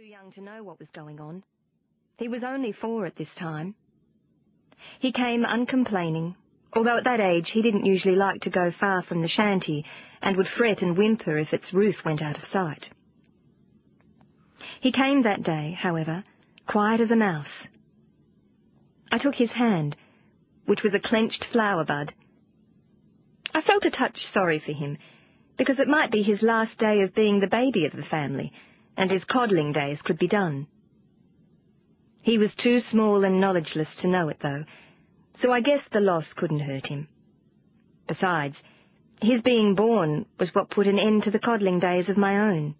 too young to know what was going on. He was only four at this time. He came uncomplaining, although at that age he didn't usually like to go far from the shanty and would fret and whimper if its roof went out of sight. He came that day, however, quiet as a mouse. I took his hand, which was a clenched flower bud. I felt a touch sorry for him, because it might be his last day of being the baby of the family, and his coddling days could be done. He was too small and knowledgeless to know it, though, so I guess the loss couldn't hurt him. Besides, his being born was what put an end to the coddling days of my own.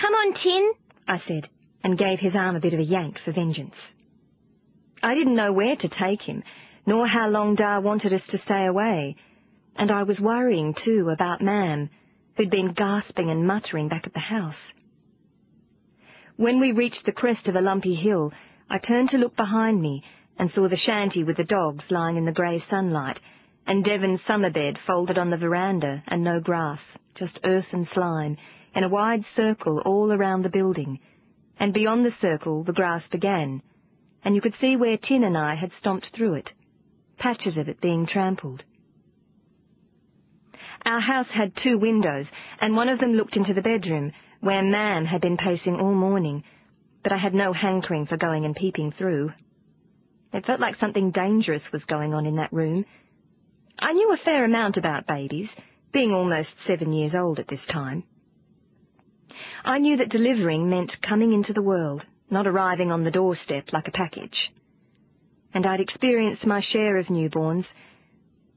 Come on, Tin, I said, and gave his arm a bit of a yank for vengeance. I didn't know where to take him, nor how long Dar wanted us to stay away, and I was worrying, too, about Mam, who'd been gasping and muttering back at the house. When we reached the crest of a lumpy hill, I turned to look behind me and saw the shanty with the dogs lying in the grey sunlight, and Devon's summer bed folded on the veranda and no grass, just earth and slime, in a wide circle all around the building, and beyond the circle the grass began, and you could see where Tin and I had stomped through it, patches of it being trampled. Our house had two windows, and one of them looked into the bedroom, where Mam had been pacing all morning, but I had no hankering for going and peeping through. It felt like something dangerous was going on in that room. I knew a fair amount about babies, being almost seven years old at this time. I knew that delivering meant coming into the world, not arriving on the doorstep like a package. And I'd experienced my share of newborns.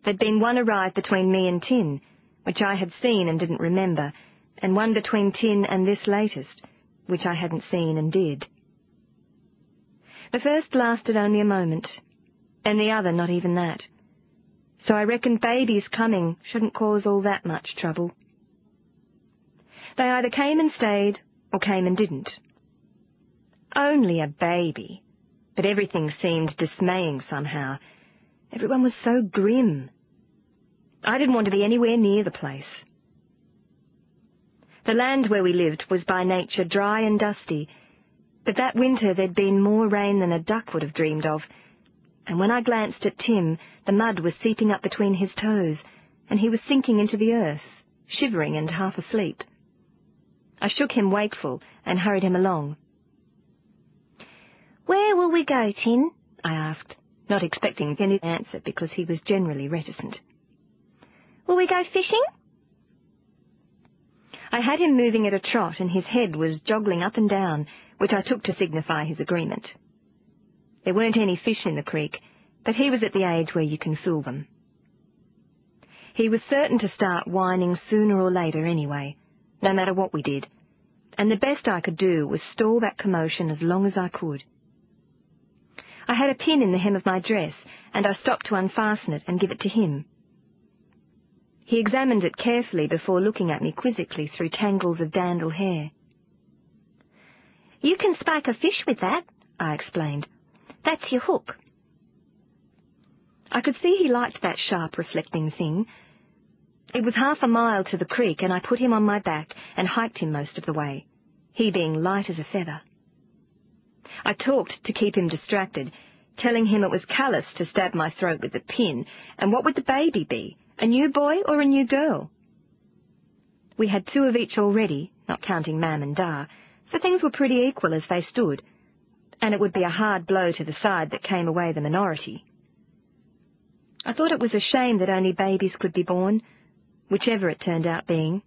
There'd been one arrive between me and Tin, which I had seen and didn't remember, and one between Tin and this latest, which I hadn't seen and did. The first lasted only a moment, and the other not even that. So I reckoned babies coming shouldn't cause all that much trouble. They either came and stayed, or came and didn't. Only a baby, but everything seemed dismaying somehow. Everyone was so grim. I didn't want to be anywhere near the place. The land where we lived was by nature dry and dusty, but that winter there'd been more rain than a duck would have dreamed of, and when I glanced at Tin, the mud was seeping up between his toes, and he was sinking into the earth, shivering and half asleep. I shook him wakeful and hurried him along. Where will we go, Tin? I asked, not expecting any answer because he was generally reticent. Will we go fishing? I had him moving at a trot, and his head was joggling up and down, which I took to signify his agreement. There weren't any fish in the creek, but he was at the age where you can fool them. He was certain to start whining sooner or later anyway, no matter what we did, and the best I could do was stall that commotion as long as I could. I had a pin in the hem of my dress, and I stopped to unfasten it and give it to him. He examined it carefully before looking at me quizzically through tangles of dandle hair. You can spike a fish with that, I explained. That's your hook. I could see he liked that sharp, reflecting thing. It was half a mile to the creek, and I put him on my back and hiked him most of the way, he being light as a feather. I talked to keep him distracted, telling him it was callous to stab my throat with a pin, and what would the baby be, a new boy or a new girl? We had two of each already, not counting Mam and Dar, so things were pretty equal as they stood, and it would be a hard blow to the side that came away the minority. I thought it was a shame that only babies could be born, whichever it turned out being.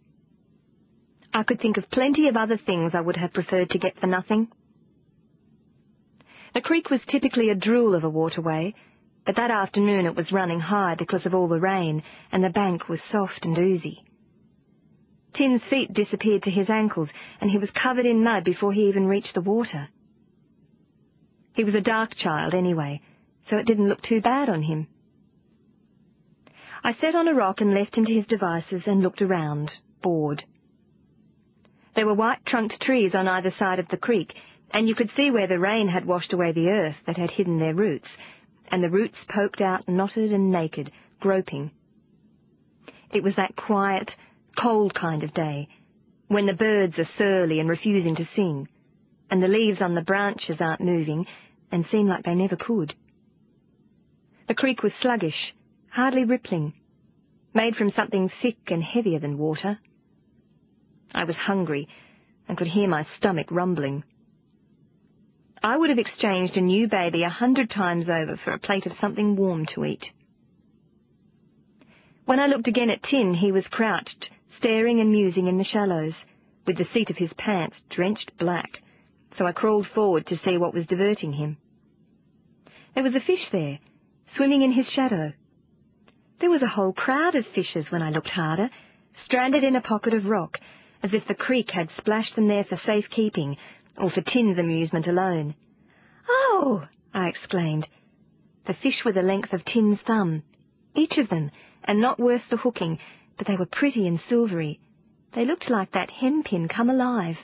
I could think of plenty of other things I would have preferred to get for nothing. The creek was typically a drool of a waterway, but that afternoon it was running high because of all the rain, and the bank was soft and oozy. Tin's feet disappeared to his ankles, and he was covered in mud before he even reached the water. He was a dark child anyway, so it didn't look too bad on him. I sat on a rock and left him to his devices and looked around, bored. There were white-trunked trees on either side of the creek, and you could see where the rain had washed away the earth that had hidden their roots, and the roots poked out knotted and naked, groping. It was that quiet, cold kind of day, when the birds are surly and refusing to sing, and the leaves on the branches aren't moving and seem like they never could. The creek was sluggish, hardly rippling, made from something thick and heavier than water. I was hungry and could hear my stomach rumbling. I would have exchanged a new baby a hundred times over for a plate of something warm to eat. When I looked again at Tin, he was crouched, staring and musing in the shallows, with the seat of his pants drenched black, so I crawled forward to see what was diverting him. There was a fish there, swimming in his shadow. There was a whole crowd of fishes when I looked harder, stranded in a pocket of rock, as if the creek had splashed them there for safekeeping, or for Tin's amusement alone. Oh! I exclaimed. The fish were the length of Tin's thumb, each of them, and not worth the hooking, but they were pretty and silvery. They looked like that hemp-pin come alive.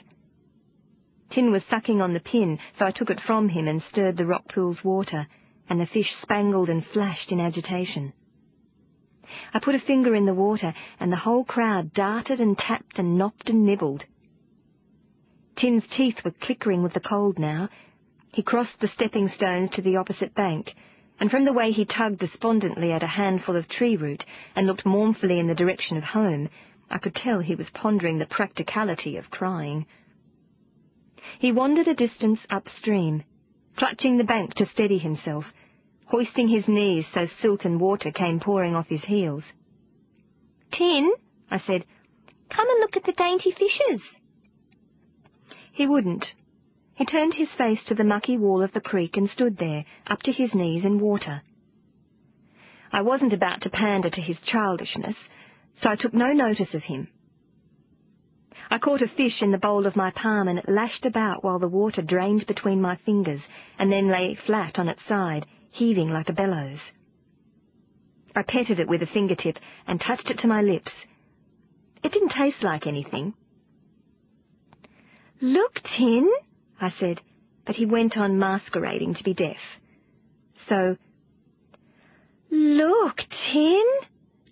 Tin was sucking on the pin, so I took it from him and stirred the rock pool's water, and the fish spangled and flashed in agitation. I put a finger in the water, and the whole crowd darted and tapped and knocked and nibbled. Tin's teeth were clickering with the cold now. He crossed the stepping stones to the opposite bank, and from the way he tugged despondently at a handful of tree root and looked mournfully in the direction of home, I could tell he was pondering the practicality of crying. He wandered a distance upstream, clutching the bank to steady himself, hoisting his knees so silt and water came pouring off his heels. Tin, I said, come and look at the dainty fishes. He wouldn't. He turned his face to the mucky wall of the creek and stood there, up to his knees in water. I wasn't about to pander to his childishness, so I took no notice of him. I caught a fish in the bowl of my palm and it lashed about while the water drained between my fingers and then lay flat on its side, heaving like a bellows. I petted it with a fingertip and touched it to my lips. It didn't taste like anything, Look, Tin, I said, but he went on masquerading to be deaf. So, Look, Tin,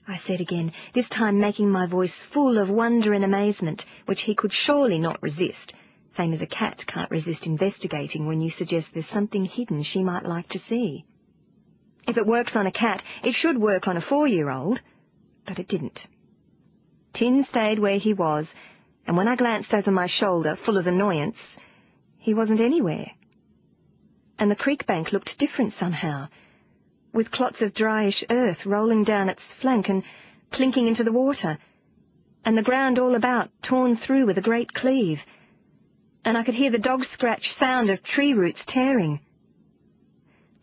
I said again, this time making my voice full of wonder and amazement, which he could surely not resist, same as a cat can't resist investigating when you suggest there's something hidden she might like to see. If it works on a cat, it should work on a four-year-old, but it didn't. Tin stayed where he was, and when I glanced over my shoulder, full of annoyance, he wasn't anywhere. And the creek bank looked different somehow, with clots of dryish earth rolling down its flank and plinking into the water, and the ground all about torn through with a great cleave, and I could hear the dog-scratch sound of tree roots tearing.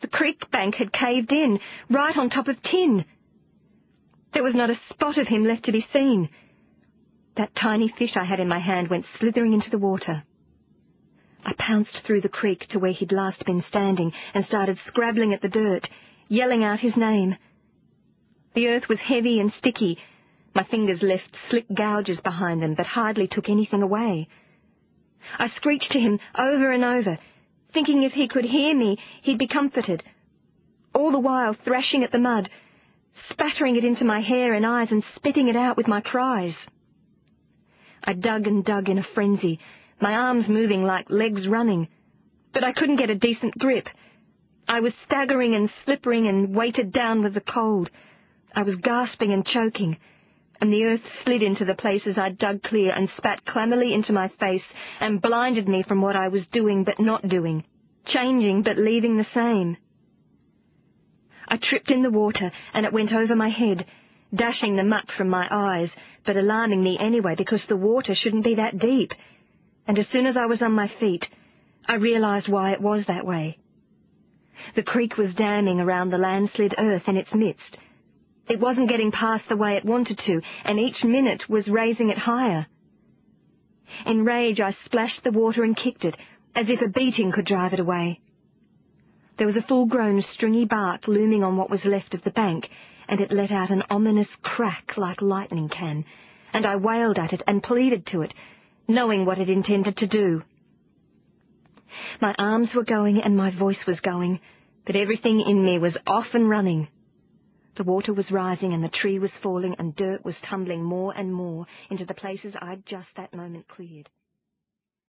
The creek bank had caved in, right on top of Tin. There was not a spot of him left to be seen. That tiny fish I had in my hand went slithering into the water. I pounced through the creek to where he'd last been standing and started scrabbling at the dirt, yelling out his name. The earth was heavy and sticky. My fingers left slick gouges behind them, but hardly took anything away. I screeched to him over and over, thinking if he could hear me, he'd be comforted. All the while thrashing at the mud, spattering it into my hair and eyes and spitting it out with my cries. I dug and dug in a frenzy, my arms moving like legs running, but I couldn't get a decent grip. I was staggering and slippering and weighted down with the cold. I was gasping and choking, and the earth slid into the places I'd dug clear and spat clammily into my face and blinded me from what I was doing but not doing, changing but leaving the same. I tripped in the water and it went over my head, dashing the muck from my eyes, but alarming me anyway because the water shouldn't be that deep. And as soon as I was on my feet, I realized why it was that way. The creek was damming around the landslid earth in its midst. It wasn't getting past the way it wanted to, and each minute was raising it higher. In rage, I splashed the water and kicked it, as if a beating could drive it away. There was a full-grown stringy bark looming on what was left of the bank, and it let out an ominous crack like lightning can, and I wailed at it and pleaded to it, knowing what it intended to do. My arms were going and my voice was going, but everything in me was off and running. The water was rising and the tree was falling and dirt was tumbling more and more into the places I'd just that moment cleared.